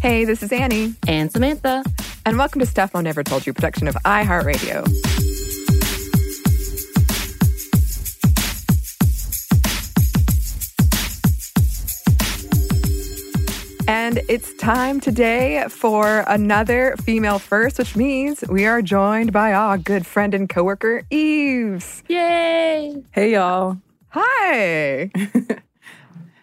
Hey, this is Annie. And Samantha. And welcome to Stuff Mom Never Told You, production of iHeartRadio. And it's time today for another female first, which means we are joined by our good friend and coworker, Eves. Yay! Hey, y'all. Hi.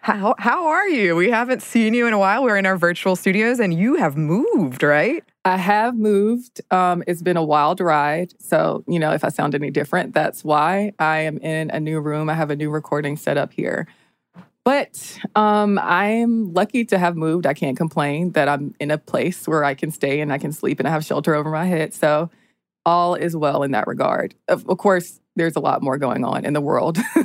how, how are you? We haven't seen you in a while. We're in our virtual studios and you have moved, right? I have moved. Um, it's been a wild ride. So, you know, if I sound any different, that's why I am in a new room. I have a new recording set up here. But um, I'm lucky to have moved. I can't complain that I'm in a place where I can stay and I can sleep and I have shelter over my head. So all is well in that regard. Of, of course, there's a lot more going on in the world.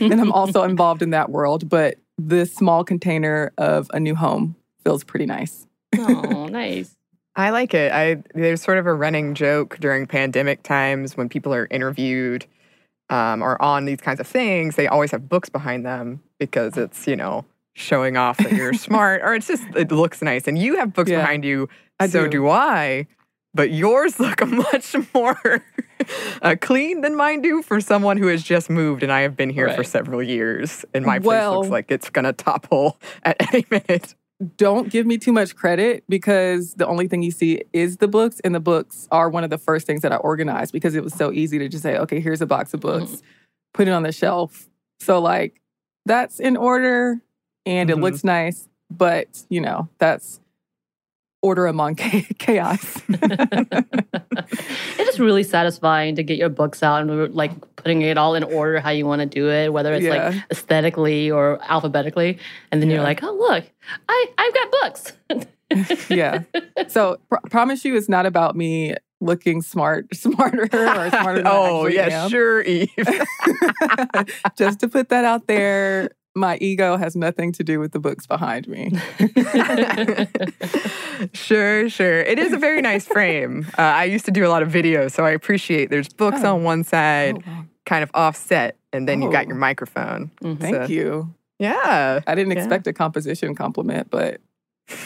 and I'm also involved in that world. But this small container of a new home feels pretty nice. oh, nice. I like it. I there's sort of a running joke during pandemic times when people are interviewed um, or on these kinds of things, they always have books behind them because it's, you know, showing off that you're smart or it's just, it looks nice. And you have books yeah, behind you. I so do. do I. But yours look much more uh, clean than mine do for someone who has just moved. And I have been here right. for several years. And my well, place looks like it's going to topple at any minute don't give me too much credit because the only thing you see is the books, and the books are one of the first things that I organized because it was so easy to just say, okay, here's a box of books, mm-hmm. put it on the shelf. So, like, that's in order and mm-hmm. it looks nice, but you know, that's order among chaos. it is really satisfying to get your books out and like putting it all in order how you want to do it, whether it's yeah. like aesthetically or alphabetically. And then yeah. you're like, oh look, I I've got books. yeah. So pr- promise you, it's not about me looking smart, smarter or smarter. oh yeah, am. sure, Eve. Just to put that out there, my ego has nothing to do with the books behind me. sure, sure. It is a very nice frame. Uh, I used to do a lot of videos, so I appreciate there's books oh. on one side, oh, wow. kind of offset, and then oh. you got your oh. microphone. Mm-hmm. Thank so, you. Yeah. I didn't yeah. expect a composition compliment, but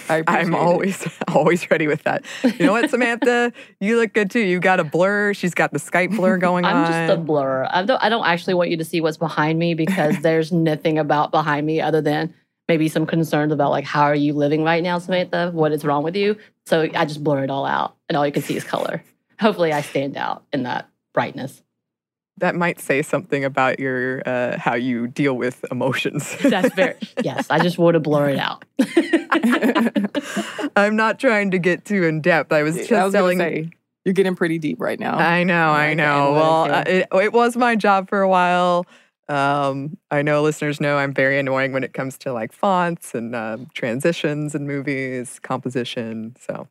I am always it. always ready with that. You know what, Samantha? you look good too. You've got a blur. She's got the Skype blur going I'm on. I'm just a blur. I don't, I don't actually want you to see what's behind me because there's nothing about behind me other than maybe some concerns about like how are you living right now, Samantha? What is wrong with you? So I just blur it all out, and all you can see is color. Hopefully, I stand out in that brightness that might say something about your uh, how you deal with emotions. That's very yes. I just want to blur it out. I'm not trying to get too in depth. I was just I was telling. Say, you're getting pretty deep right now. I know. I know. Well, uh, it, it, was my job for a while. Um, I know listeners know I'm very annoying when it comes to like fonts and um, transitions and movies, composition. So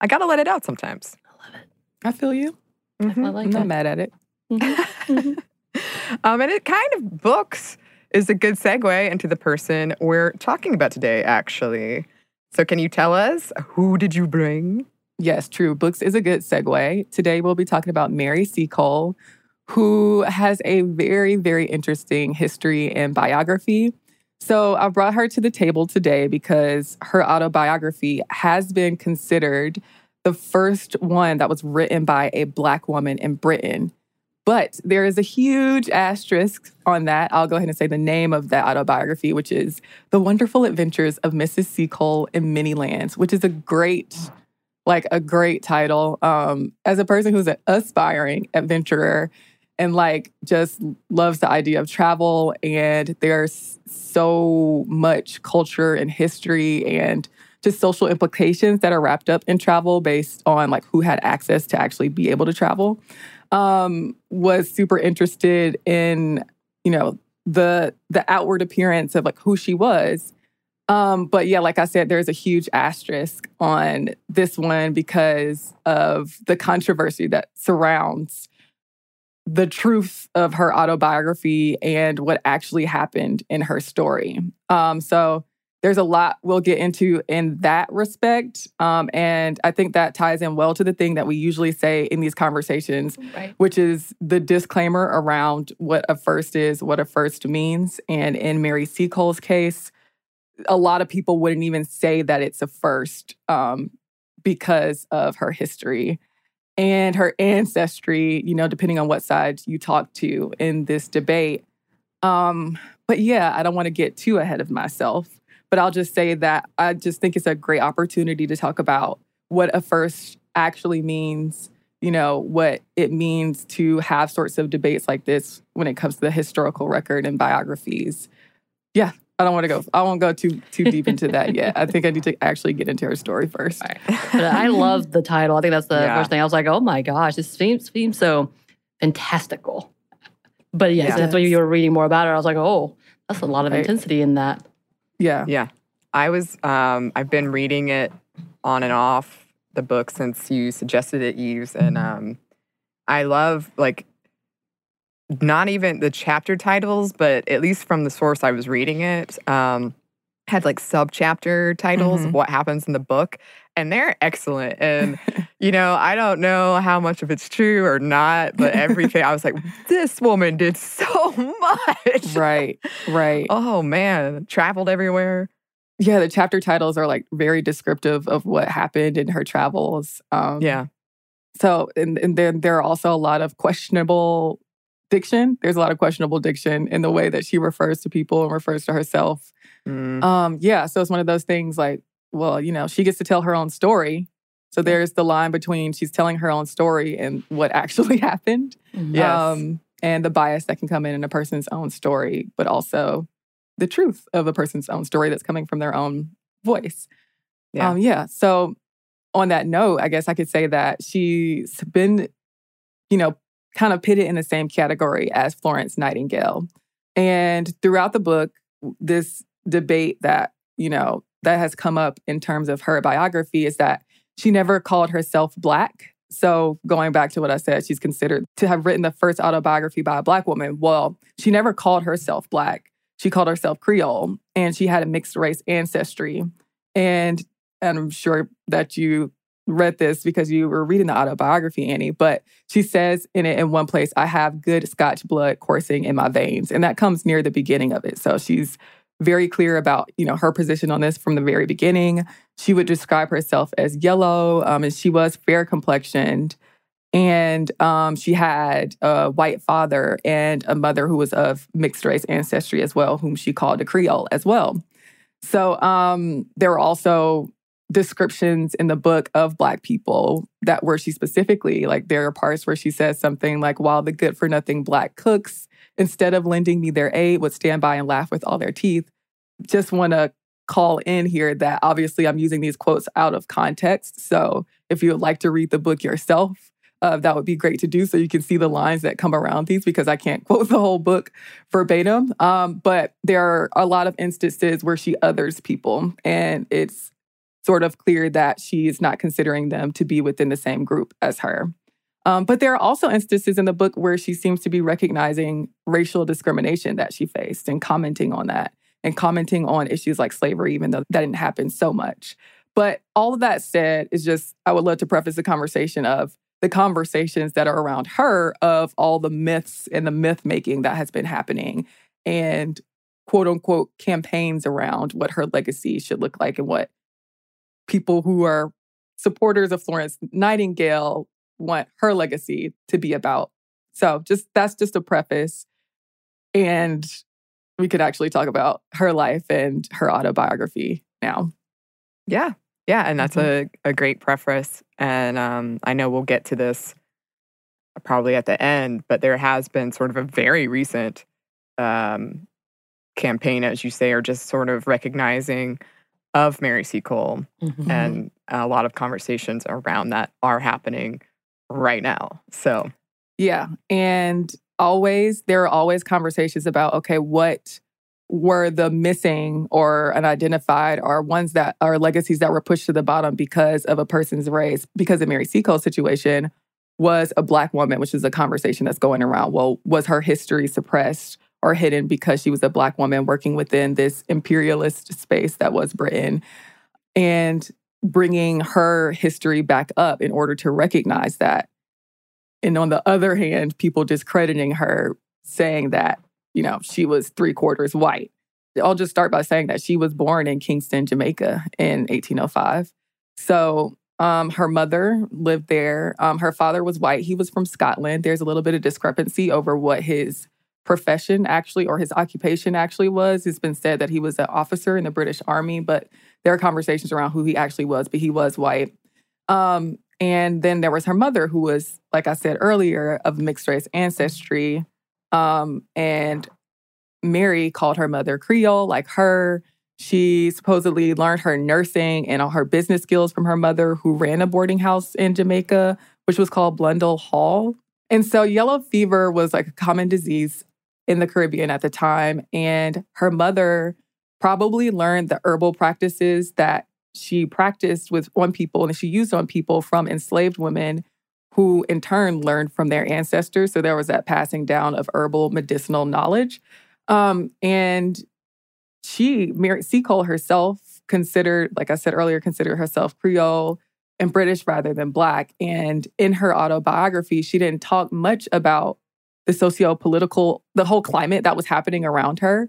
I got to let it out sometimes. I love it. I feel you. Mm-hmm. I like I'm not mad at it. Mm-hmm. mm-hmm. um, and it kind of books is a good segue into the person we're talking about today, actually. So, can you tell us who did you bring? Yes, true. Books is a good segue. Today, we'll be talking about Mary Seacole, who has a very, very interesting history and biography. So, I brought her to the table today because her autobiography has been considered the first one that was written by a Black woman in Britain. But there is a huge asterisk on that. I'll go ahead and say the name of that autobiography, which is The Wonderful Adventures of Mrs. Seacole in Many Lands, which is a great, like a great title. Um, as a person who's an aspiring adventurer and like just loves the idea of travel, and there's so much culture and history and just social implications that are wrapped up in travel based on like who had access to actually be able to travel um, was super interested in, you know, the the outward appearance of like who she was. Um, but yeah, like I said, there's a huge asterisk on this one because of the controversy that surrounds the truth of her autobiography and what actually happened in her story. Um, so there's a lot we'll get into in that respect. Um, and I think that ties in well to the thing that we usually say in these conversations, right. which is the disclaimer around what a first is, what a first means. And in Mary Seacole's case, a lot of people wouldn't even say that it's a first um, because of her history and her ancestry, you know, depending on what side you talk to in this debate. Um, but yeah, I don't want to get too ahead of myself. But I'll just say that I just think it's a great opportunity to talk about what a first actually means, you know, what it means to have sorts of debates like this when it comes to the historical record and biographies. Yeah, I don't want to go. I won't go too too deep into that yet. I think I need to actually get into her story first. Right. I love the title. I think that's the Yeah. first thing. I was like, oh my gosh, this seems seems so fantastical. But yes, Yeah. that's when you were reading more about it. I was like, oh, that's a lot of Right. intensity in that. Yeah. Yeah. I was um I've been reading it on and off the book since you suggested it Eves and um I love like not even the chapter titles but at least from the source I was reading it um had like sub chapter titles of Mhm. what happens in the book and they're excellent and you know I don't know how much of it's true or not but everything I was like this woman did so much Right. Right. oh man traveled everywhere Yeah, the chapter titles are like very descriptive of what happened in her travels. Um, yeah So, and, and then there are also a lot of questionable diction. There's a lot of questionable diction in the way that she refers to people and refers to herself. Mm. Um, yeah, so it's one of those things like, well, you know, she gets to tell her own story. So there's the line between she's telling her own story and what actually happened. Yes. Um, and the bias that can come in in a person's own story, but also the truth of a person's own story that's coming from their own voice. Yeah. Um, yeah. So on that note, I guess I could say that she's been, you know, kind of pitted in the same category as Florence Nightingale. And throughout the book, this debate that, you know, that has come up in terms of her biography is that she never called herself Black. So going back to what I said, she's considered to have written the first autobiography by a Black woman. Well, she never called herself Black. She called herself Creole and she had a mixed race ancestry. And, I'm sure that you read this because you were reading the autobiography, Annie, but she says in it in one place, I have good Scotch blood coursing in my veins. And that comes near the beginning of it. So she's very clear about, you know, her position on this from the very beginning. She would describe herself as yellow, um, and she was fair complexioned. And um, she had a white father and a mother who was of mixed race ancestry as well, whom she called a Creole as well. So um, there were also descriptions in the book of Black people that where she specifically, like, there are parts where she says something like, while the good for nothing Black cooks, instead of lending me their aid, would stand by and laugh with all their teeth. Just want to call in here that obviously I'm using these quotes out of context. So if you would like to read the book yourself, uh, that would be great to do so you can see the lines that come around these because I can't quote the whole book verbatim. Um, but there are a lot of instances where she others people, and it's sort of clear that she is not considering them to be within the same group as her. Um, but there are also instances in the book where she seems to be recognizing racial discrimination that she faced and commenting on that and commenting on issues like slavery, even though that didn't happen so much. But all of that said, is just, I would love to preface the conversation of the conversations that are around her of all the myths and the myth making that has been happening and quote unquote campaigns around what her legacy should look like and what people who are supporters of Florence Nightingale want her legacy to be about. So just that's just a preface. And we could actually talk about her life and her autobiography now. Yeah. Yeah. And that's a, a great preface. And um, I know we'll get to this probably at the end, but there has been sort of a very recent um, campaign, as you say, or just sort of recognizing of Mary Seacole. Mhm. And a lot of conversations around that are happening right now. So, Yeah. And always, there are always conversations about, okay, what were the missing or unidentified or ones that are legacies that were pushed to the bottom because of a person's race, because of Mary Seacole's situation was a black woman, which is a conversation that's going around. Well, was her history suppressed or hidden because she was a black woman working within this imperialist space that was Britain? And bringing her history back up in order to recognize that. And on the other hand, people discrediting her, saying that, you know, she was three quarters white. I'll just start by saying that she was born in Kingston, Jamaica in 1805. So um, her mother lived there. Um, her father was white. He was from Scotland. There's a little bit of discrepancy over what his profession actually or his occupation actually was. It's been said that he was an officer in the British Army, but there are conversations around who he actually was, but he was white. Um, and then there was her mother, who was, like I said earlier, of mixed race ancestry. Um, and Mary called her mother Creole, like her. She supposedly learned her nursing and all her business skills from her mother, who ran a boarding house in Jamaica, which was called Blundell Hall. And so yellow fever was like a common disease in the Caribbean at the time. And her mother probably learned the herbal practices that she practiced with on people and she used on people from enslaved women who in turn learned from their ancestors. So there was that passing down of herbal medicinal knowledge. Um, and she, Mary Seacole herself, considered, like I said earlier, considered herself Creole and British rather than Black. And in her autobiography, she didn't talk much about the socio political, the whole climate that was happening around her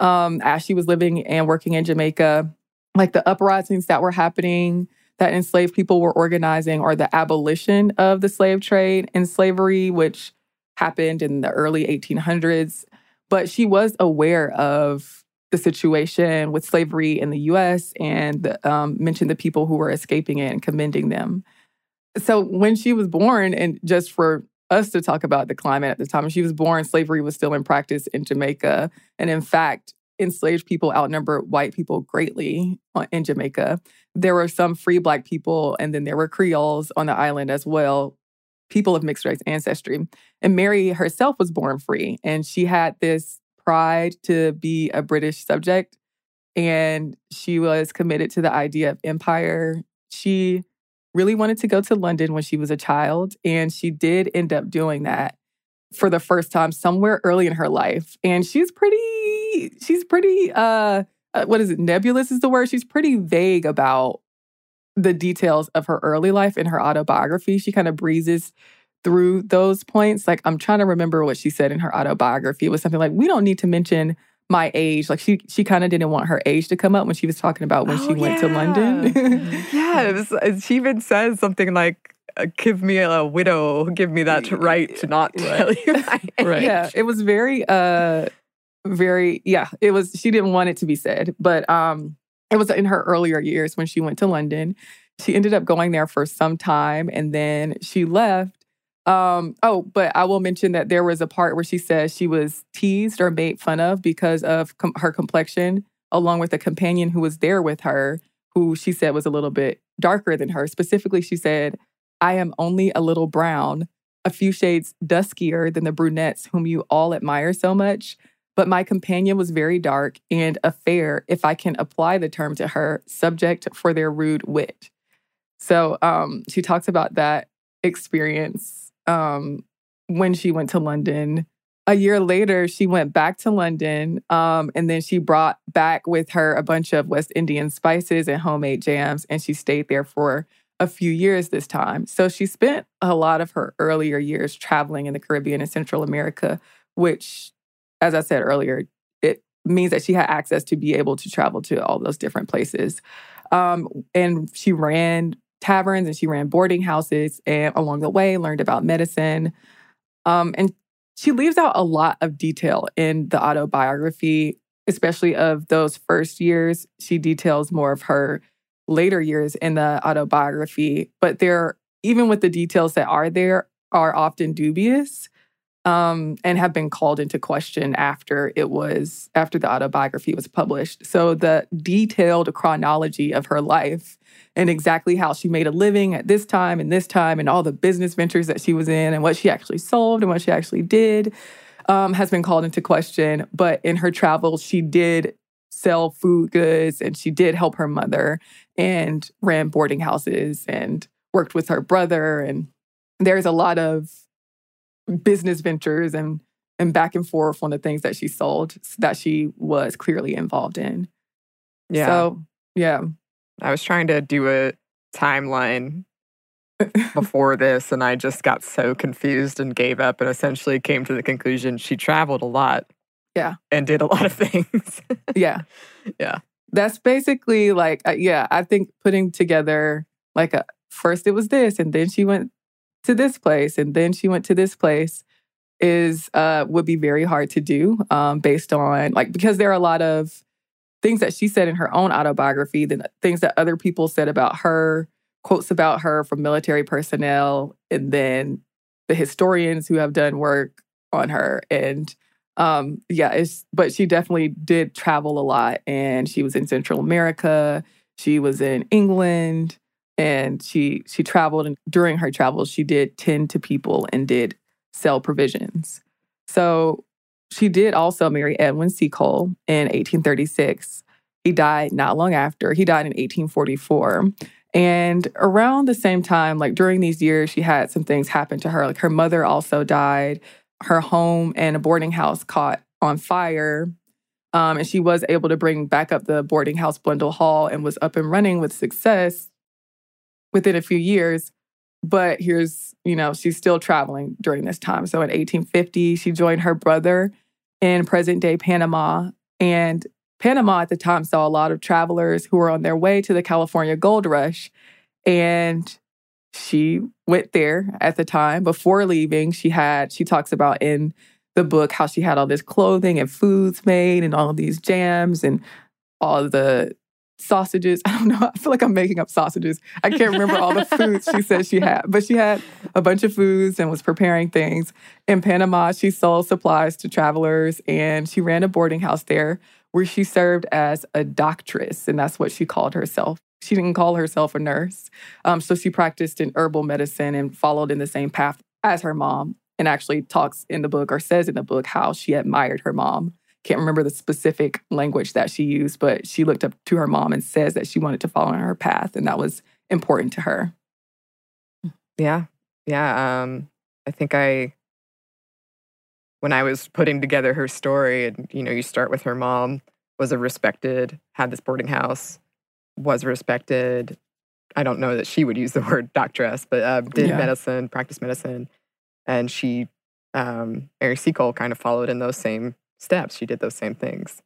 um, as she was living and working in Jamaica, like the uprisings that were happening that enslaved people were organizing, or the abolition of the slave trade and slavery, which happened in the early 1800s. But she was aware of the situation with slavery in the US and um, mentioned the people who were escaping it and commending them. So when she was born, and just for us to talk about the climate at the time, she was born, slavery was still in practice in Jamaica. And in fact, enslaved people outnumber white people greatly uh, in Jamaica. There were some free Black people, and then there were Creoles on the island as well, people of mixed race ancestry. And Mary herself was born free, and she had this pride to be a British subject. And she was committed to the idea of empire. She really wanted to go to London when she was a child, and she did end up doing that for the first time somewhere early in her life. And she's pretty, she's pretty, uh, uh, what is it? Nebulous is the word. She's pretty vague about the details of her early life in her autobiography. She kind of breezes through those points. Like I'm trying to remember what she said in her autobiography. It was something like, "We don't need to mention my age." Like she she kind of didn't want her age to come up when she was talking about when oh, she went to London. yeah, was, she even says something like. Uh, give me a widow, give me that right to not tell you my age. Right. Yeah, it was very, uh, very, yeah, it was, she didn't want it to be said, but um, it was in her earlier years when she went to London. She ended up going there for some time and then she left um, oh, but I will mention that there was a part where she says she was teased or made fun of because of com- her complexion, along with a companion who was there with her, who she said was a little bit darker than her. Specifically, she said, I am only a little brown, a few shades duskier than the brunettes whom you all admire so much. But my companion was very dark and a fair, if I can apply the term to her, subject for their rude wit. So um, she talks about that experience um, when she went to London. A year later, she went back to London um, and then she brought back with her a bunch of West Indian spices and homemade jams. And she stayed there for a few years this time. So she spent a lot of her earlier years traveling in the Caribbean and Central America, which, as I said earlier, it means that she had access to be able to travel to all those different places. Um, and she ran taverns and she ran boarding houses and along the way learned about medicine. Um, and she leaves out a lot of detail in the autobiography, especially of those first years. She details more of her later years in the autobiography, but there, even with the details that are there, are often dubious um, and have been called into question after it was after the autobiography was published. So the detailed chronology of her life and exactly how she made a living at this time and this time and all the business ventures that she was in and what she actually sold and what she actually did um, has been called into question. But in her travels, she did sell food goods and she did help her mother and ran boarding houses and worked with her brother. And there's a lot of business ventures and and back and forth on the things that she sold that she was clearly involved in. Yeah. So yeah. I was trying to do a timeline before this and I just got so confused and gave up and essentially came to the conclusion she traveled a lot. Yeah. And did a lot of things. yeah. Yeah. That's basically like, uh, yeah, I think putting together like a first it was this, and then she went to this place, and then she went to this place is uh would be very hard to do um based on like because there are a lot of things that she said in her own autobiography then things that other people said about her quotes about her from military personnel and then the historians who have done work on her and um yeah it's but she definitely did travel a lot and she was in central america she was in england and she she traveled and during her travels she did tend to people and did sell provisions. So she did also marry edwin seacole in 1836 he died not long after he died in 1844 and around the same time like during these years she had some things happen to her like her mother also died. Her home and a boarding house caught on fire. Um, and she was able to bring back up the boarding house Blundell Hall and was up and running with success within a few years. But here's, you know, she's still traveling during this time. So in 1850, she joined her brother in present day Panama. And Panama at the time saw a lot of travelers who were on their way to the California gold rush. And she went there at the time. Before leaving, she had, she talks about in the book how she had all this clothing and foods made and all of these jams and all the sausages. I don't know. I feel like I'm making up sausages. I can't remember all the foods she said she had, but she had a bunch of foods and was preparing things. In Panama, she sold supplies to travelers and she ran a boarding house there where she served as a doctress, and that's what she called herself. She didn't call herself a nurse. Um, so she practiced in herbal medicine and followed in the same path as her mom, and actually talks in the book or says in the book how she admired her mom. Can't remember the specific language that she used, but she looked up to her mom and says that she wanted to follow in her path, and that was important to her. Yeah. Yeah. Um, I think I, when I was putting together her story, and you know, you start with her mom was a respected, had this boarding house, was respected. I don't know that she would use the word doctress, but uh, did Yeah. medicine, practiced medicine, and she, um, Mary Seacole, kind of followed in those same steps. She did those same things.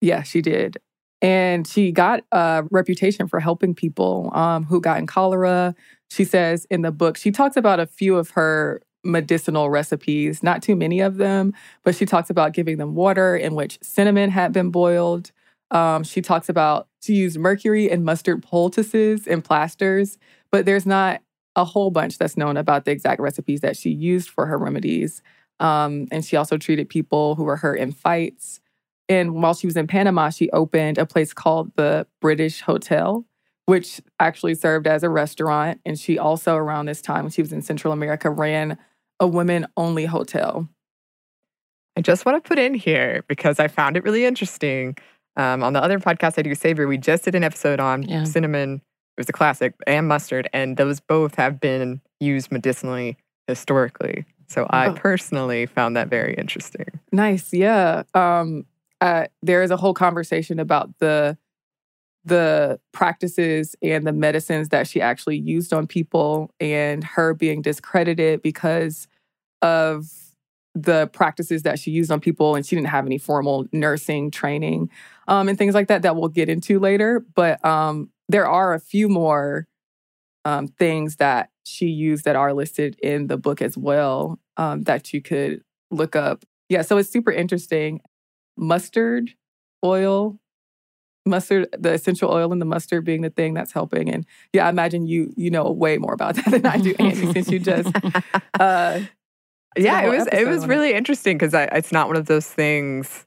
Yeah, she did. And she got a reputation for helping people um, who got in cholera. She says in the book, she talks about a few of her medicinal recipes, not too many of them, but she talks about giving them water in which cinnamon had been boiled. Um, she talks about she used mercury and mustard poultices and plasters, but there's not a whole bunch that's known about the exact recipes that she used for her remedies. Um, and she also treated people who were hurt in fights. And while she was in Panama, she opened a place called the British Hotel, which actually served as a restaurant. And she also, around this time, when she was in Central America, ran a women only hotel. I just want to put in here because I found it really interesting. Um, on the other podcast I do, Savor, we just did an episode on Yeah. cinnamon. It was a classic, and mustard, and those both have been used medicinally historically. So I Oh. personally found that very interesting. Nice, yeah. Um, uh, there is a whole conversation about the the practices and the medicines that she actually used on people, and her being discredited because of the practices that she used on people, and she didn't have any formal nursing training, um, and things like that that we'll get into later. But um, there are a few more um, things that she used that are listed in the book as well um, that you could look up. Yeah, so it's super interesting. Mustard oil, mustard, the essential oil in the mustard being the thing that's helping. And yeah, I imagine you you know way more about that than I do, Annie, since you just uh, yeah, it was it was it. really interesting because it's not one of those things.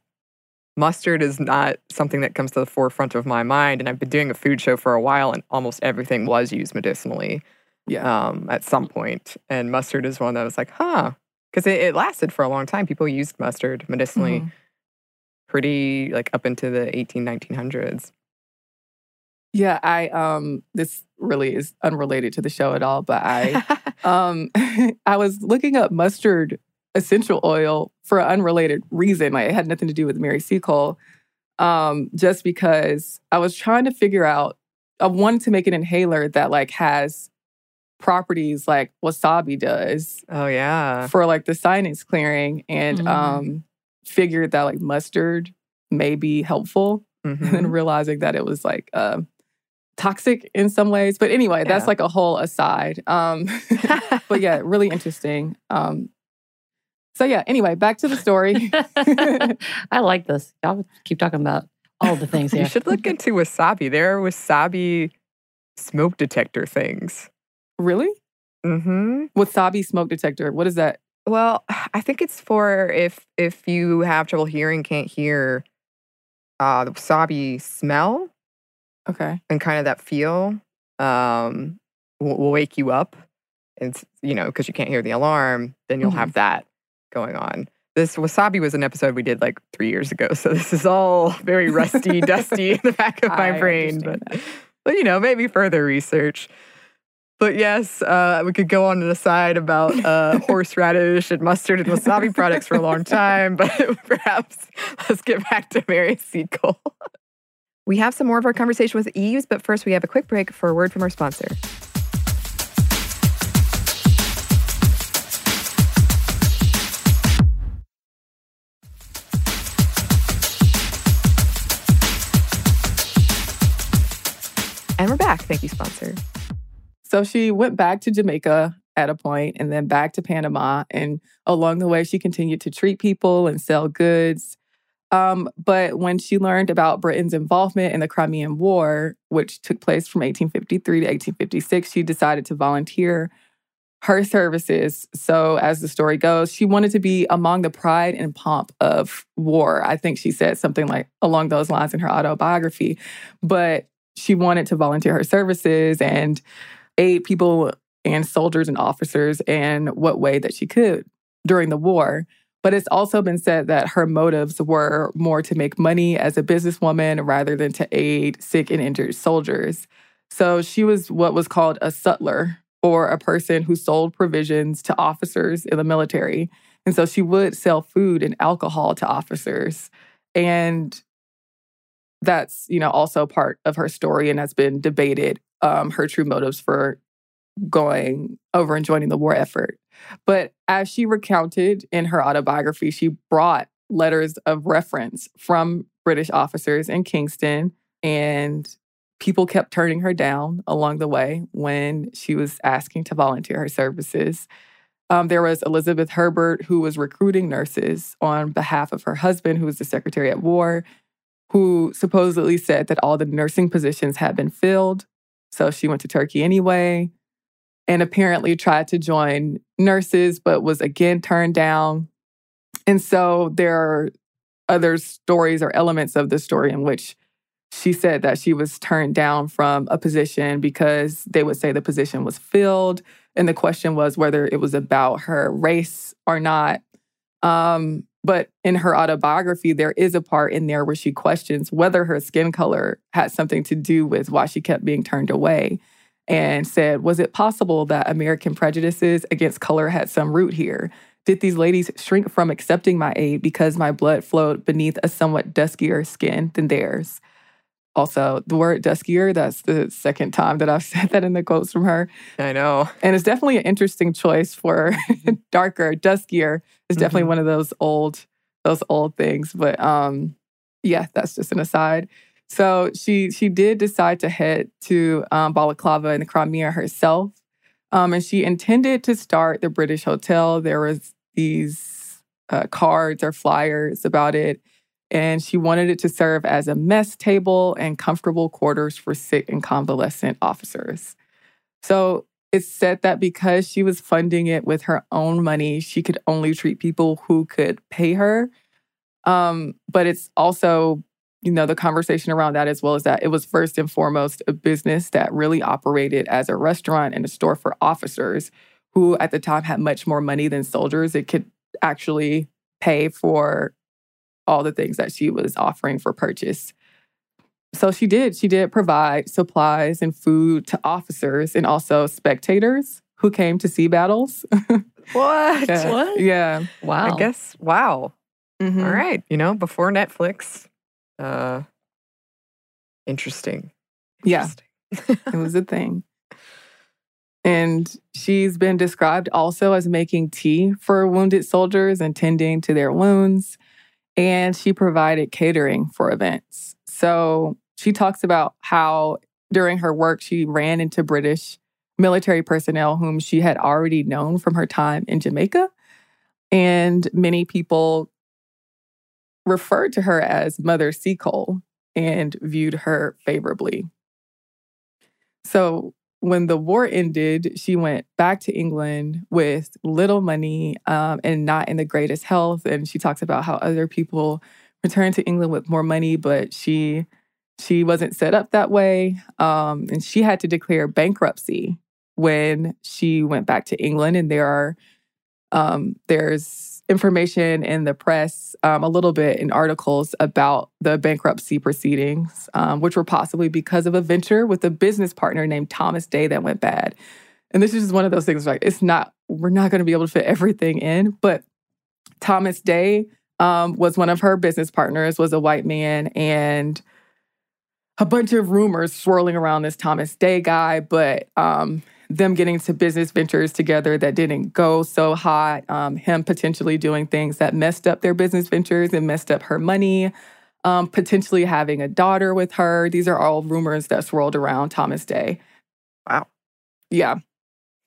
Mustard is not something that comes to the forefront of my mind, and I've been doing a food show for a while, and almost everything was used medicinally. yeah. um, at some point. And mustard is one that was like, huh, because it, it lasted for a long time. People used mustard medicinally Mhm. pretty like up into the 18, 1900s. Yeah, I um this really is unrelated to the show at all, but I um I was looking up mustard essential oil for an unrelated reason. Like it had nothing to do with Mary Seacole. Um, just because I was trying to figure out I wanted to make an inhaler that like has properties like wasabi does oh, yeah. for like the sinus clearing. And Mm. um figured that like mustard may be helpful and then realizing that it was like uh, toxic in some ways. But anyway, that's like a whole aside. Um, but yeah, really interesting. Um, so yeah, anyway, back to the story. I like this. Y'all keep talking about all the things You should look into wasabi. There are wasabi smoke detector things. really? Mm-hmm. Wasabi smoke detector. What is that? Well, I think it's for if if you have trouble hearing, can't hear uh, the wasabi smell Okay. and kind of that feel um, will, will wake you up. And it's, you know, because you can't hear the alarm, then you'll Mhm. have that going on. This wasabi was an episode we did like three years ago, so this is all very rusty, dusty in the back of my I brain. But, but you know, maybe further research. But yes, uh, we could go on an aside about uh, horseradish and mustard and wasabi products for a long time, but perhaps let's get back to Mary Seacole. We have some more of our conversation with Eves, but first we have a quick break for a word from our sponsor. Thank you, sponsor. So she went back to Jamaica at a point and then back to Panama. And along the way, she continued to treat people and sell goods. Um, but when she learned about Britain's involvement in the Crimean War, which took place from 1853 to 1856, she decided to volunteer her services. So, as the story goes, she wanted to be among the pride and pomp of war. I think she said something like along those lines in her autobiography. But she wanted to volunteer her services and aid people and soldiers and officers in what way that she could during the war. But it's also been said that her motives were more to make money as a businesswoman rather than to aid sick and injured soldiers. So she was what was called a sutler or a person who sold provisions to officers in the military. And so she would sell food and alcohol to officers. And that's, you know, also part of her story and has been debated um, her true motives for going over and joining the war effort. But as she recounted in her autobiography, she brought letters of reference from British officers in Kingston, and people kept turning her down along the way when she was asking to volunteer her services. Um, there was Elizabeth Herbert, who was recruiting nurses on behalf of her husband, who was the Secretary at War, who supposedly said that all the nursing positions had been filled. So she went to Turkey anyway and apparently tried to join nurses, but was again turned down. And so there are other stories or elements of the story in which she said that she was turned down from a position because they would say the position was filled. And the question was whether it was about her race or not. Um, but in her autobiography, there is a part in there where she questions whether her skin color had something to do with why she kept being turned away and said, Was it possible that American prejudices against color had some root here? Did these ladies shrink from accepting my aid because my blood flowed beneath a somewhat duskier skin than theirs? Also, the word duskier, that's the second time that I've said that in the quotes from her. I know. And it's definitely an interesting choice for darker, duskier. It's definitely Mhm. one of those old, those old things. But um, yeah, that's just an aside. So she she did decide to head to um, Balaclava in the Crimea herself, um, and she intended to start the British Hotel. There was these uh, cards or flyers about it, and she wanted it to serve as a mess table and comfortable quarters for sick and convalescent officers. So it's said that because she was funding it with her own money, she could only treat people who could pay her. Um, but it's also, you know, the conversation around that as well as that it was first and foremost a business that really operated as a restaurant and a store for officers who at the time had much more money than soldiers. It could actually pay for all the things that she was offering for purchase. So she did. She did provide supplies and food to officers and also spectators who came to see battles. What? yeah. What? Yeah. Wow. I guess. Wow. Mhm. All right. You know, before Netflix. Uh interesting. Yeah. It was a thing. And she's been described also as making tea for wounded soldiers and tending to their wounds. And she provided catering for events. So she talks about how during her work, she ran into British military personnel whom she had already known from her time in Jamaica. And many people referred to her as Mother Seacole and viewed her favorably. So when the war ended, she went back to England with little money um, and not in the greatest health. And she talks about how other people returned to England with more money, but she she wasn't set up that way, um, and she had to declare bankruptcy when she went back to England. And there are um, there's information in the press um, a little bit in articles about the bankruptcy proceedings, um, which were possibly because of a venture with a business partner named Thomas Day that went bad. And this is just one of those things like it's not, we're not going to be able to fit everything in, but Thomas Day um, was one of her business partners, was a white man, and a bunch of rumors swirling around this Thomas Day guy, but um, them getting to business ventures together that didn't go so hot, um, him potentially doing things that messed up their business ventures and messed up her money, um, potentially having a daughter with her. These are all rumors that swirled around Thomas Day. Wow. Yeah.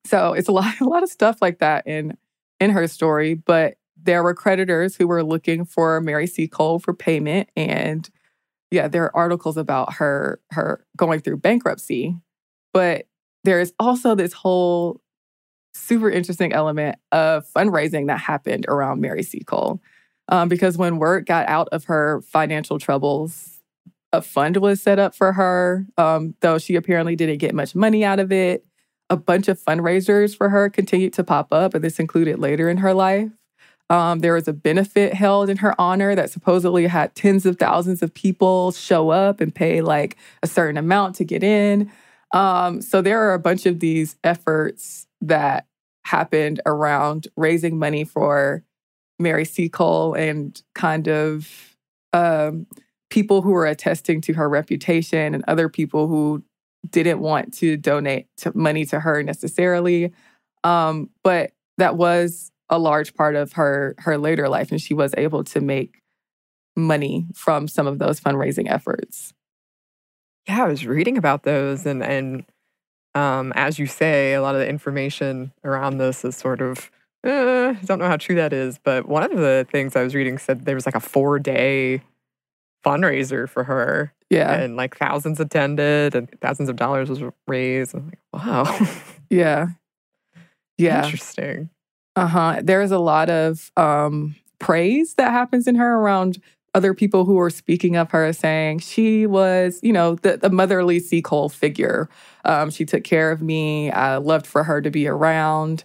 So it's a lot, a lot of stuff like that in in her story, but there were creditors who were looking for Mary Seacole for payment and yeah, there are articles about her her going through bankruptcy. But there is also this whole super interesting element of fundraising that happened around Mary Seacole. Um, because when word got out of her financial troubles, a fund was set up for her, um, though she apparently didn't get much money out of it. A bunch of fundraisers for her continued to pop up, and this included later in her life. Um, there was a benefit held in her honor that supposedly had tens of thousands of people show up and pay like a certain amount to get in. Um, so there are a bunch of these efforts that happened around raising money for Mary Seacole and kind of um, people who were attesting to her reputation and other people who didn't want to donate to money to her necessarily. Um, but that was a large part of her her later life, and she was able to make money from some of those fundraising efforts yeah, I was reading about those, and and um, as you say, a lot of the information around this is sort of uh, I don't know how true that is, but one of the things I was reading said there was like a four day fundraiser for her. Yeah, and like thousands attended, and thousands of dollars was raised. I'm like, wow. Yeah, yeah, interesting. Uh huh. There's a lot of um, praise that happens in her around other people who were speaking of her saying she was, you know, the, the motherly Seacole figure. Um, she took care of me. I loved for her to be around.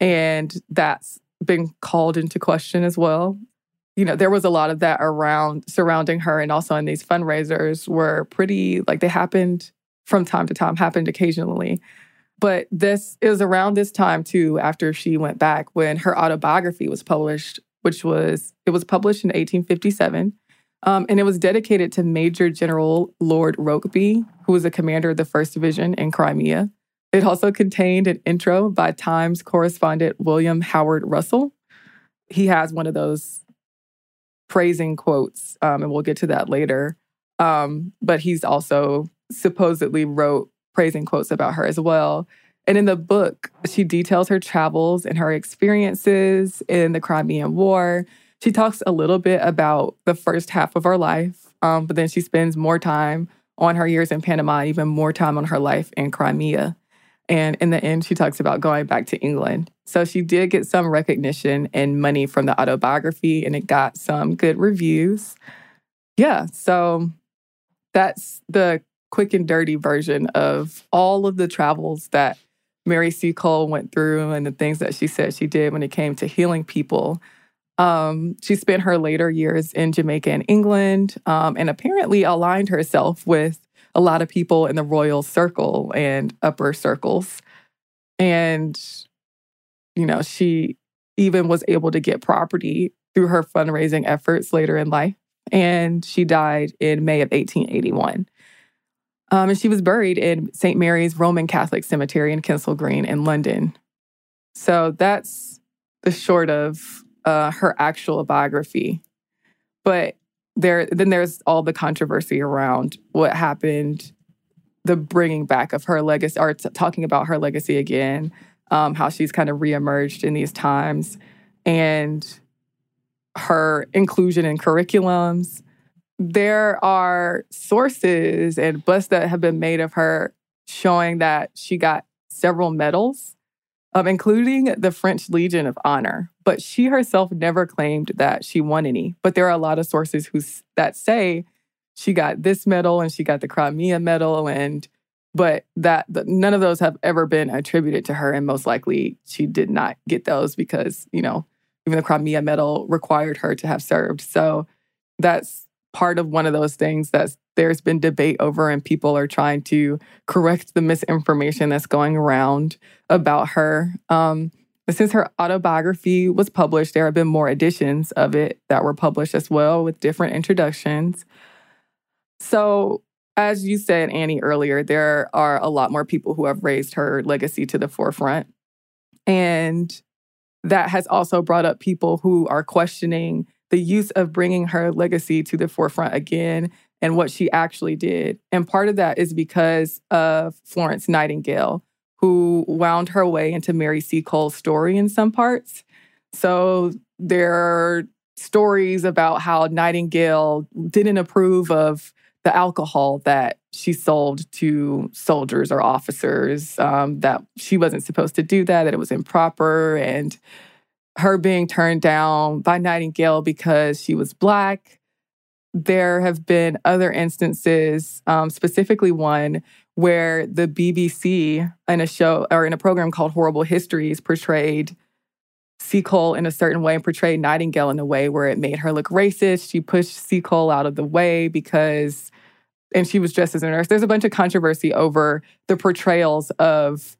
And that's been called into question as well. You know, there was a lot of that around surrounding her and also in these fundraisers were pretty like they happened from time to time, happened occasionally. But this is around this time too, after she went back, when her autobiography was published which was it was published in 1857. Um, and it was dedicated to Major General Lord Rokeby, who was a commander of the 1st Division in Crimea. It also contained an intro by Times correspondent William Howard Russell. He has one of those praising quotes, um, and we'll get to that later. Um, but he's also supposedly wrote praising quotes about her as well. And in the book, she details her travels and her experiences in the Crimean War. She talks a little bit about the first half of her life, um, but then she spends more time on her years in Panama, even more time on her life in Crimea. And in the end, she talks about going back to England. So she did get some recognition and money from the autobiography, and it got some good reviews. Yeah, so that's the quick and dirty version of all of the travels that Mary Seacole went through and the things that she said she did when it came to healing people. Um, she spent her later years in Jamaica and England um, and apparently aligned herself with a lot of people in the royal circle and upper circles. And, you know, she even was able to get property through her fundraising efforts later in life. And she died in May of 1881. Um, and she was buried in St. Mary's Roman Catholic Cemetery in Kensal Green in London. So that's the short of uh, her actual biography. But there, then there's all the controversy around what happened, the bringing back of her legacy, or t- talking about her legacy again, um, how she's kind of reemerged in these times, and her inclusion in curriculums. There are sources and busts that have been made of her showing that she got several medals, um, including the French Legion of Honor. But she herself never claimed that she won any. But there are a lot of sources who that say she got this medal and she got the Crimea medal, and but that none of those have ever been attributed to her, and most likely she did not get those because you know even the Crimea medal required her to have served. So that's part of one of those things that there's been debate over, and people are trying to correct the misinformation that's going around about her. Um, since her autobiography was published, there have been more editions of it that were published as well with different introductions. So, as you said, Annie, earlier, there are a lot more people who have raised her legacy to the forefront. And that has also brought up people who are questioning the use of bringing her legacy to the forefront again and what she actually did. And part of that is because of Florence Nightingale, who wound her way into Mary Seacole's story in some parts. So there are stories about how Nightingale didn't approve of the alcohol that she sold to soldiers or officers, um, that she wasn't supposed to do that, that it was improper, and her being turned down by Nightingale because she was Black. There have been other instances, um, specifically one where the BBC in a show or in a program called Horrible Histories portrayed Seacole in a certain way and portrayed Nightingale in a way where it made her look racist. She pushed Seacole out of the way because, and she was dressed as a nurse. There's a bunch of controversy over the portrayals of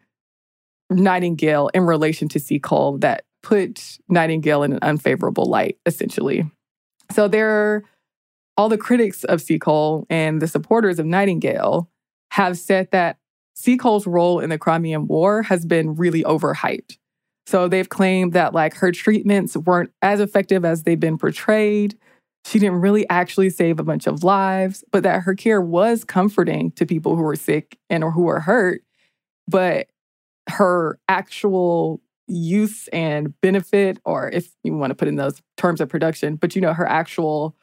Nightingale in relation to Seacole that put Nightingale in an unfavorable light, essentially. So there, are all the critics of Seacole and the supporters of Nightingale have said that Seacole's role in the Crimean War has been really overhyped. So they've claimed that like her treatments weren't as effective as they've been portrayed. She didn't really actually save a bunch of lives, but that her care was comforting to people who were sick and or who were hurt. But her actual use and benefit, or if you want to put in those terms of production, but you know, her actual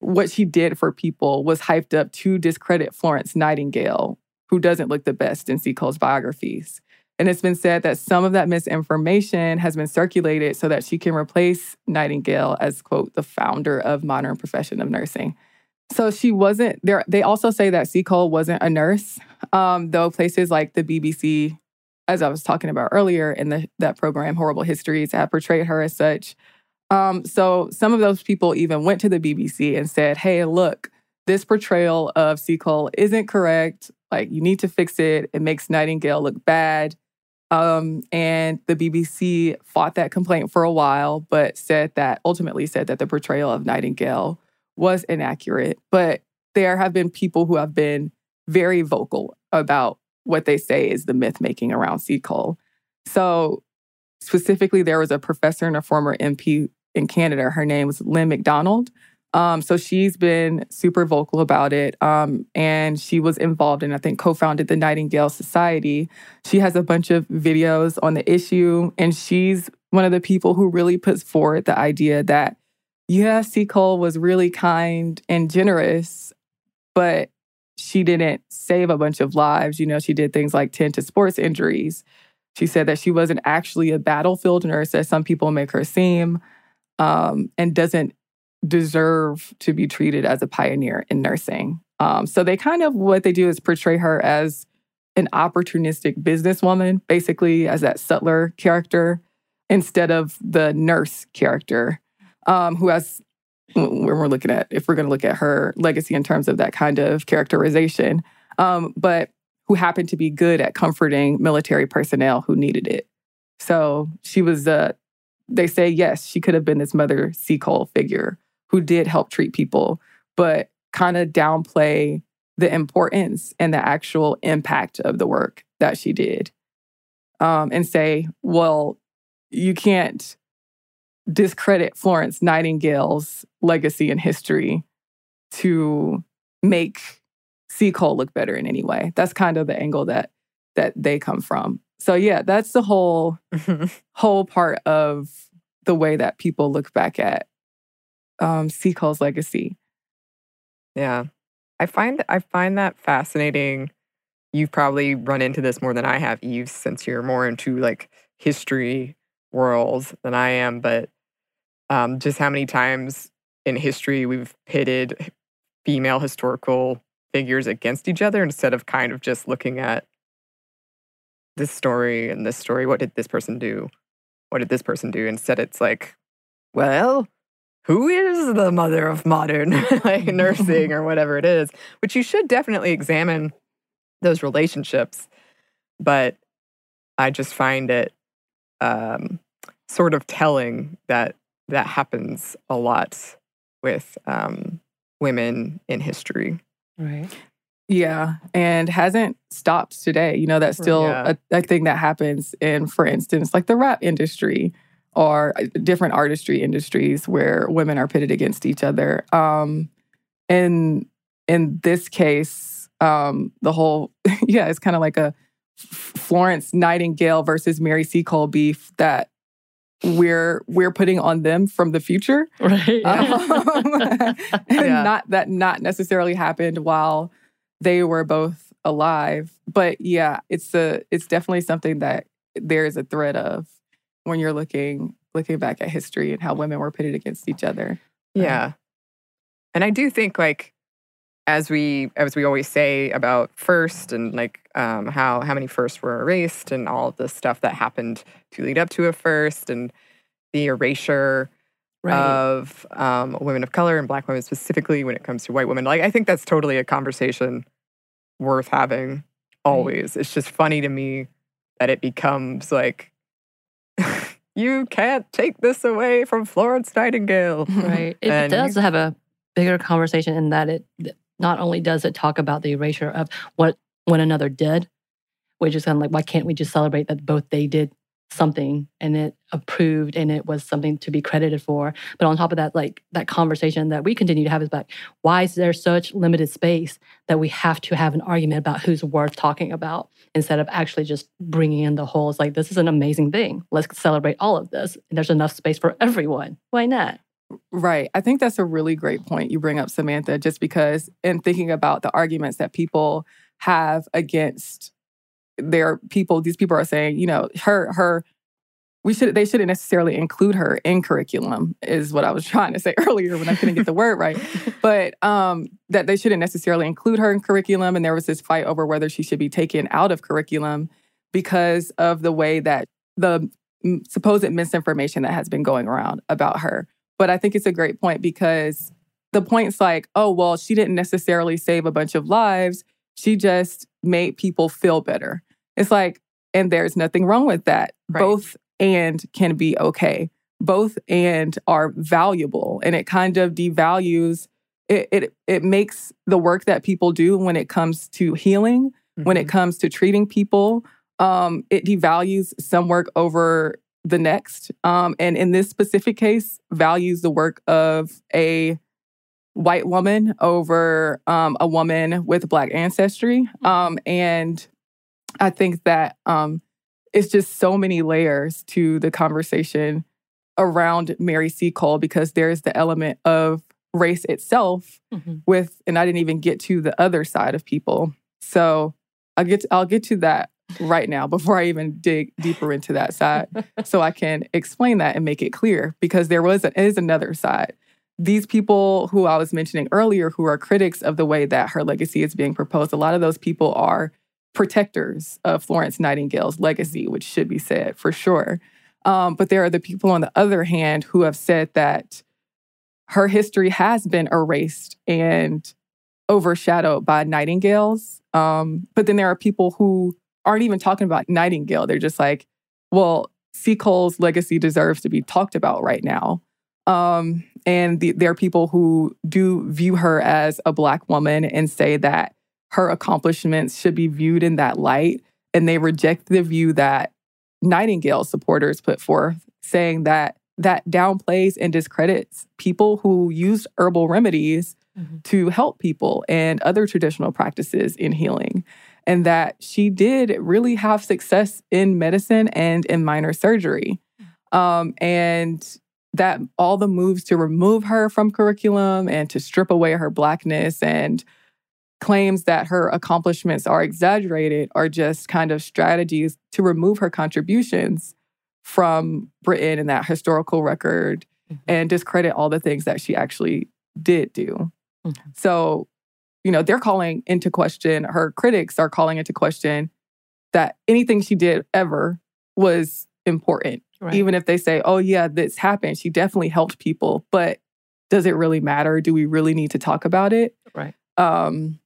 what she did for people was hyped up to discredit Florence Nightingale, who doesn't look the best in Seacole's biographies. And it's been said that some of that misinformation has been circulated so that she can replace Nightingale as, quote, the founder of modern profession of nursing. So she wasn't there. They also say that Seacole wasn't a nurse, um, though places like the BBC, as I was talking about earlier in the, that program, Horrible Histories, have portrayed her as such. Um, so some of those people even went to the BBC and said, hey, look, this portrayal of Seacole isn't correct. Like, you need to fix it. It makes Nightingale look bad. Um, and the BBC fought that complaint for a while, but said that ultimately said that the portrayal of Nightingale was inaccurate. But there have been people who have been very vocal about what they say is the myth making around Seacole. So specifically, there was a professor and a former MP in Canada. Her name was Lynn McDonald. Um, so she's been super vocal about it. Um, and she was involved and I think co founded the Nightingale Society. She has a bunch of videos on the issue, and she's one of the people who really puts forward the idea that, yeah, Seacole was really kind and generous, but she didn't save a bunch of lives. You know, she did things like tend to sports injuries. She said that she wasn't actually a battlefield nurse, as some people make her seem, um, and doesn't deserve to be treated as a pioneer in nursing. Um, so they kind of what they do is portray her as an opportunistic businesswoman, basically as that sutler character, instead of the nurse character, um, who has when we're looking at if we're going to look at her legacy in terms of that kind of characterization, um, but who happened to be good at comforting military personnel who needed it. So she was uh, they say yes, she could have been this mother Seacole figure who did help treat people, but kind of downplay the importance and the actual impact of the work that she did. Um, and say, well, you can't discredit Florence Nightingale's legacy and history to make Seacole look better in any way. That's kind of the angle that that they come from. So yeah, that's the whole whole part of the way that people look back at um, Seacole's legacy. Yeah. I find I find that fascinating. You've probably run into this more than I have, Eve, since you're more into like history worlds than I am, but um, just how many times in history we've pitted female historical figures against each other instead of kind of just looking at this story and this story. What did this person do? What did this person do? Instead, it's like, well, who is the mother of modern like nursing or whatever it is? Which you should definitely examine those relationships. But I just find it um, sort of telling that that happens a lot with um, women in history. Right. Yeah, and hasn't stopped today. You know, that's still Yeah. a, a thing that happens in, for instance, like the rap industry or uh, different artistry industries where women are pitted against each other. Um, and in this case, um, the whole yeah, it's kind of like a Florence Nightingale versus Mary Seacole beef that we're we're putting on them from the future. Right. Um, and Yeah. not that not necessarily happened while they were both alive. But yeah, it's a it's definitely something that there is a thread of when you're looking looking back at history and how women were pitted against each other. Yeah. And I do think like as we as we always say about first and like um, how how many firsts were erased and all of the stuff that happened to lead up to a first and the erasure right. of um, women of color and black women specifically when it comes to white women. Like I think that's totally a conversation worth having always. It's just funny to me that it becomes like you can't take this away from Florence Nightingale. right. It And does have a bigger conversation in that it not only does it talk about the erasure of what one another did, which is kind of like why can't we just celebrate that both they did something and it approved and it was something to be credited for. But on top of that, like that conversation that we continue to have is about why is there such limited space that we have to have an argument about who's worth talking about instead of actually just bringing in the whole. It's like this is an amazing thing. Let's celebrate all of this. There's enough space for everyone. Why not? Right. I think that's a really great point you bring up, Samantha, just because in thinking about the arguments that people have against their people, these people are saying, you know, her, her, we should, they shouldn't necessarily include her in curriculum, is what I was trying to say earlier when I couldn't get the word right. But um, that they shouldn't necessarily include her in curriculum. And there was this fight over whether she should be taken out of curriculum because of the way that the supposed misinformation that has been going around about her. But I think it's a great point because the point's like, oh, well, she didn't necessarily save a bunch of lives. She just made people feel better. It's like, and there's nothing wrong with that. Right. Both and can be okay. Both and are valuable. And it kind of devalues it, it it makes the work that people do when it comes to healing, when it comes to treating people, um, it devalues some work over the next. Um, and in this specific case, values the work of a white woman over um, a woman with black ancestry. Um, and I think that um, it's just so many layers to the conversation around Mary Seacole because there's the element of race itself Mhm. with and I didn't even get to the other side of people. So I'll get I'll get to that right now before I even dig deeper into that side so I can explain that and make it clear because there was a, is another side. These people who I was mentioning earlier who are critics of the way that her legacy is being proposed, a lot of those people are protectors of Florence Nightingale's legacy, which should be said for sure. Um, but there are the people on the other hand who have said that her history has been erased and overshadowed by Nightingale's. Um, but then there are people who aren't even talking about Nightingale. They're just like, well, Seacole's legacy deserves to be talked about right now. Um, and the, there are people who do view her as a Black woman and say that her accomplishments should be viewed in that light. And they reject the view that Nightingale supporters put forth, saying that that downplays and discredits people who use herbal remedies Mhm. to help people and other traditional practices in healing. And that she did really have success in medicine and in minor surgery. Um, and that all the moves to remove her from curriculum and to strip away her blackness and claims that her accomplishments are exaggerated are just kind of strategies to remove her contributions from Britain and that historical record Mhm. and discredit all the things that she actually did do. Mhm. So, you know, they're calling into question, her critics are calling into question that anything she did ever was important Right. even if they say, oh, yeah, this happened, she definitely helped people, but does it really matter? Do we really need to talk about it? Right. Um,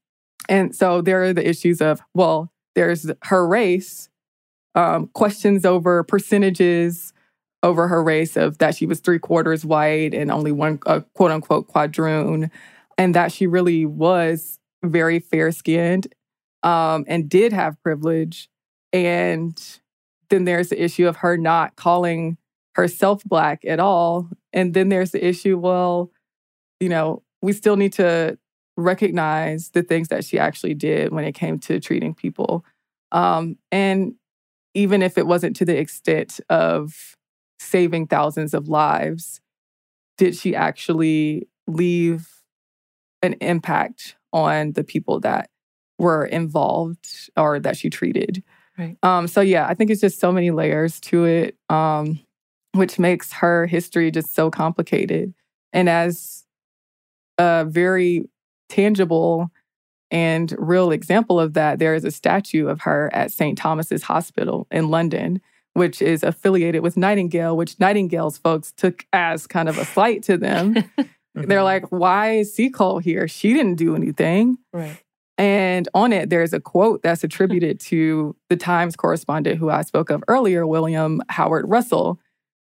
and so there are the issues of, well, there's her race, um, questions over percentages over her race of that she was three quarters white and only one uh, quote unquote quadroon, and that she really was very fair skinned um, and did have privilege. And then there's the issue of her not calling herself black at all. And then there's the issue, well, you know, we still need to recognize the things that she actually did when it came to treating people. Um, and even if it wasn't to the extent of saving thousands of lives, did she actually leave an impact on the people that were involved or that she treated? Right. Um, so yeah, I think it's just so many layers to it, um, which makes her history just so complicated. And as a very tangible and real example of that, there is a statue of her at St. Thomas's Hospital in London, which is affiliated with Nightingale, which Nightingale's folks took as kind of a slight to them. They're like, why is Seacole here? She didn't do anything. right. And on it, there's a quote that's attributed to the Times correspondent who I spoke of earlier, William Howard Russell.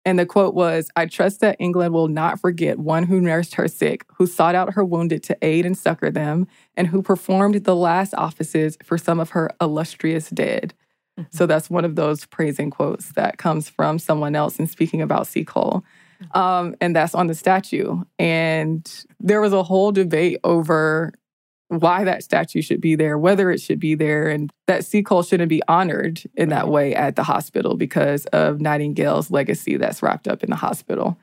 And the quote was I trust that England will not forget one who nursed her sick, who sought out her wounded to aid and succor them, and who performed the last offices for some of her illustrious dead. Mhm. So that's one of those praising quotes that comes from someone else in speaking about Seacole. Um, and that's on the statue. And there was a whole debate over why that statue should be there, whether it should be there, and that Seacole shouldn't be honored in that way at the hospital because of Nightingale's legacy that's wrapped up in the hospital.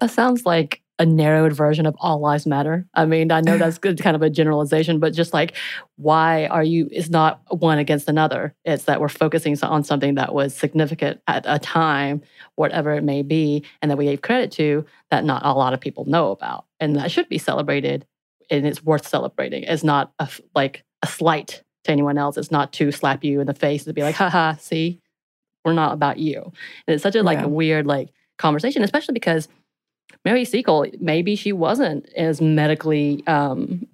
That sounds like a narrowed version of all lives matter. I mean, I know that's good, kind of a generalization, but just like, why are you? It's not one against another. It's that we're focusing on something that was significant at a time, whatever it may be, and that we gave credit to that not a lot of people know about, and that should be celebrated, and it's worth celebrating. It's not a, like a slight to anyone else. It's not to slap you in the face to be like, haha, see, we're not about you. And it's such a like Yeah. a weird like conversation, especially because Mary Seacole, maybe she wasn't as medically um,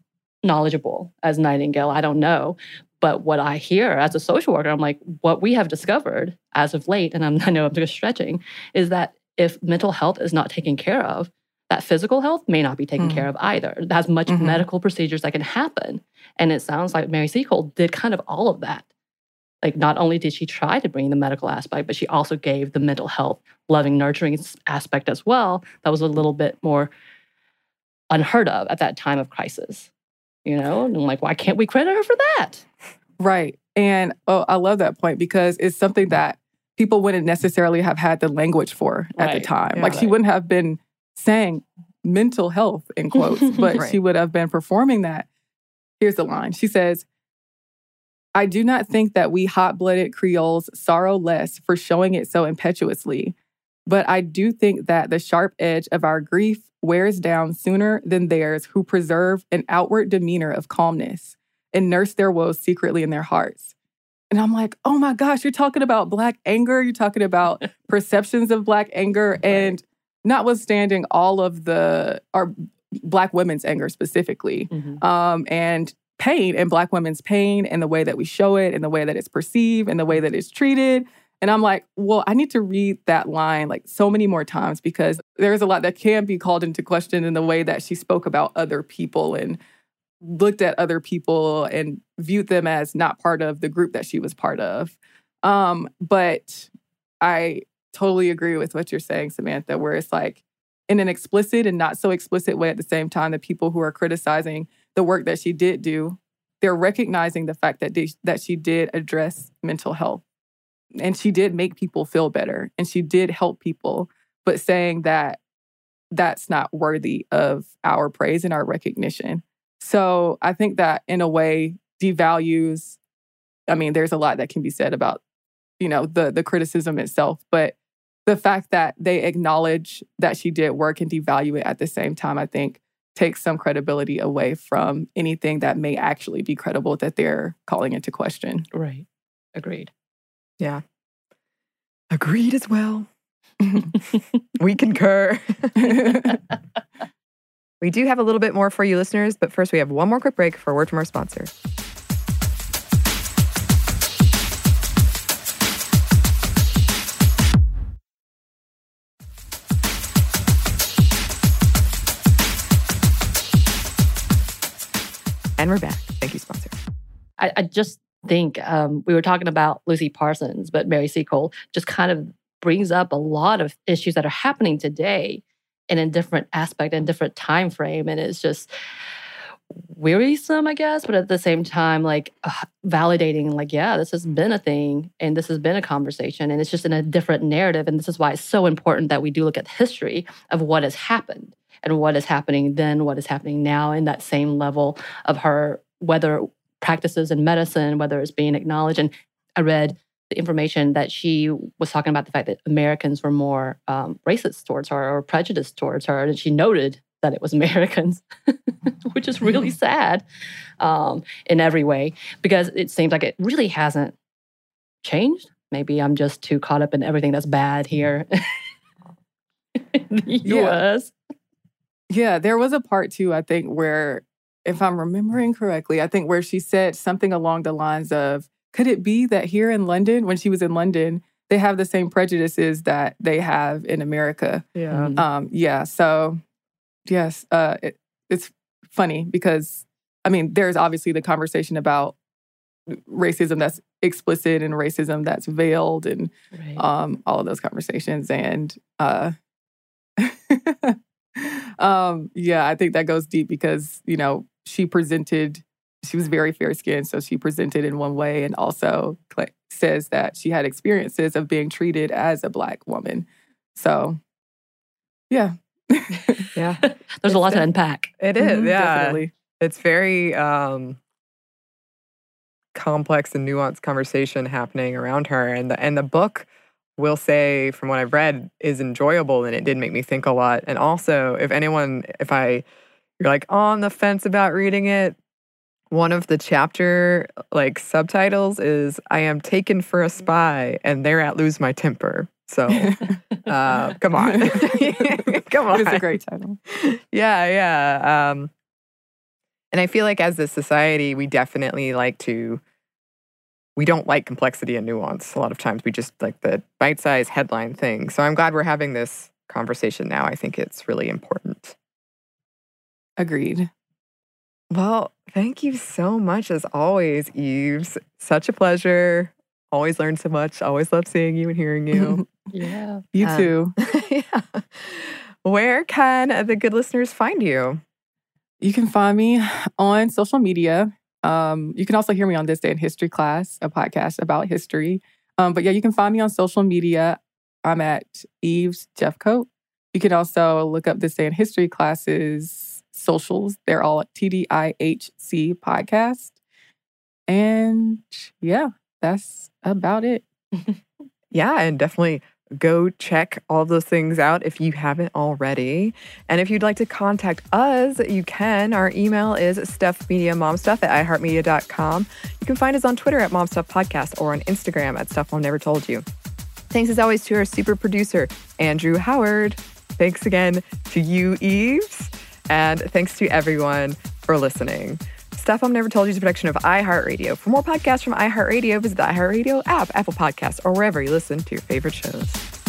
knowledgeable as Nightingale. I don't know. But what I hear as a social worker, I'm like, what we have discovered as of late, and I'm, I know I'm just stretching, is that if mental health is not taken care of, that physical health may not be taken Mm. care of either. There's much Mhm. medical procedures that can happen. And it sounds like Mary Seacole did kind of all of that. Like, not only did she try to bring the medical aspect, but she also gave the mental health, loving, nurturing aspect as well. That was a little bit more unheard of at that time of crisis. You know, and I'm like, why can't we credit her for that? Right. And oh, I love that point because it's something that people wouldn't necessarily have had the language for at the time. Yeah. like she wouldn't have been saying mental health in quotes, but Right. she would have been performing that. Here's the line. She says, I do not think that we hot blooded Creoles sorrow less for showing it so impetuously, but I do think that the sharp edge of our grief wears down sooner than theirs who preserve an outward demeanor of calmness and nurse their woes secretly in their hearts. And I'm like, oh my gosh, you're talking about Black anger. You're talking about perceptions of Black anger. And notwithstanding all of the, our Black women's anger specifically, um, and pain and Black women's pain and the way that we show it and the way that it's perceived and the way that it's treated. And I'm like, well, I need to read that line like so many more times because there's a lot that can be called into question in the way that she spoke about other people and looked at other people and viewed them as not part of the group that she was part of. Um, but I totally agree with what you're saying, Samantha, where it's like in an explicit and not so explicit way at the same time, the people who are criticizing the work that she did do, they're recognizing the fact that that she did address mental health and she did make people feel better and she did help people, but saying that that's not worthy of our praise and our recognition. So I think that in a way devalues I mean there's a lot that can be said about you know the the criticism itself, but the fact that they acknowledge that she did work and devalue it at the same time I think takes some credibility away from anything that may actually be credible that they're calling into question. Right. Agreed. Yeah. Agreed as well. we concur. we do have a little bit more for you listeners, but first we have one more quick break for a word from our sponsor. And we're back. Thank you, sponsor. I, I just think um, we were talking about Lucy Parsons, but Mary Seacole just kind of brings up a lot of issues that are happening today in a different aspect and different time frame, and it's just wearisome, I guess, but at the same time, like uh, validating, like, yeah, this has been a thing and this has been a conversation, and it's just in a different narrative, and this is why it's so important that we do look at the history of what has happened and what is happening then, what is happening now, in that same level of her whether practices in medicine, whether it's being acknowledged. And I read the information that she was talking about the fact that Americans were more um, racist towards her or prejudiced towards her. And she noted that it was Americans, which is really sad um, in every way because it seems like it really hasn't changed. Maybe I'm just too caught up in everything that's bad here in the Yeah. US. Yeah, there was a part too, I think, where, if I'm remembering correctly, I think where she said something along the lines of, could it be that here in London, when she was in London, they have the same prejudices that they have in America? Yeah. Mhm. Um, yeah, so yes, uh, it, it's funny because, I mean, there's obviously the conversation about racism that's explicit and racism that's veiled and Right. um, all of those conversations. And uh, um, yeah, I think that goes deep because, you know, she presented, she was very fair skinned. So she presented in one way and also says that she had experiences of being treated as a Black woman. So, yeah. Yeah. There's a lot to unpack. It is. Mhm, yeah. Definitely. It's very um, complex and nuanced conversation happening around her. And the, and the book, will say, from what I've read, is enjoyable and it did make me think a lot. And also, if anyone, if I, you're like on the fence about reading it, one of the chapter like subtitles is "I am taken for a spy and thereat lose my temper." So, uh, come on, come on, It's a great title. yeah, yeah. Um, and I feel like as a society, we definitely like to. We don't like complexity and nuance. A lot of times, we just like the bite-sized headline thing. So I'm glad we're having this conversation now. I think it's really important. Agreed. Well, thank you so much as always, Eves. Such a pleasure. Always learn so much. Always love seeing you and hearing you. Yeah. you Um, too. yeah. Where can the good listeners find you? You can find me on social media. Um, you can also hear me on This Day in History class, a podcast about history. Um, but yeah, you can find me on social media. I'm at Eves Jeffcoat. You can also look up This Day in History classes socials. They're all at TDIHC podcast. And yeah, that's about it. Yeah, and definitely go check all those things out if you haven't already. And if you'd like to contact us, you can. Our email is stuffmediamomstuff at iheartmedia.com. You can find us on Twitter at momstuffpodcast or on Instagram at Stuff Mom Never Told You. Thanks as always to our super producer, Andrew Howard. Thanks again to you, Eves. And thanks to everyone for listening. Stuff Mom Never Told You is a production of iHeartRadio. For more podcasts from iHeartRadio, visit the iHeartRadio app, Apple Podcasts, or wherever you listen to your favorite shows.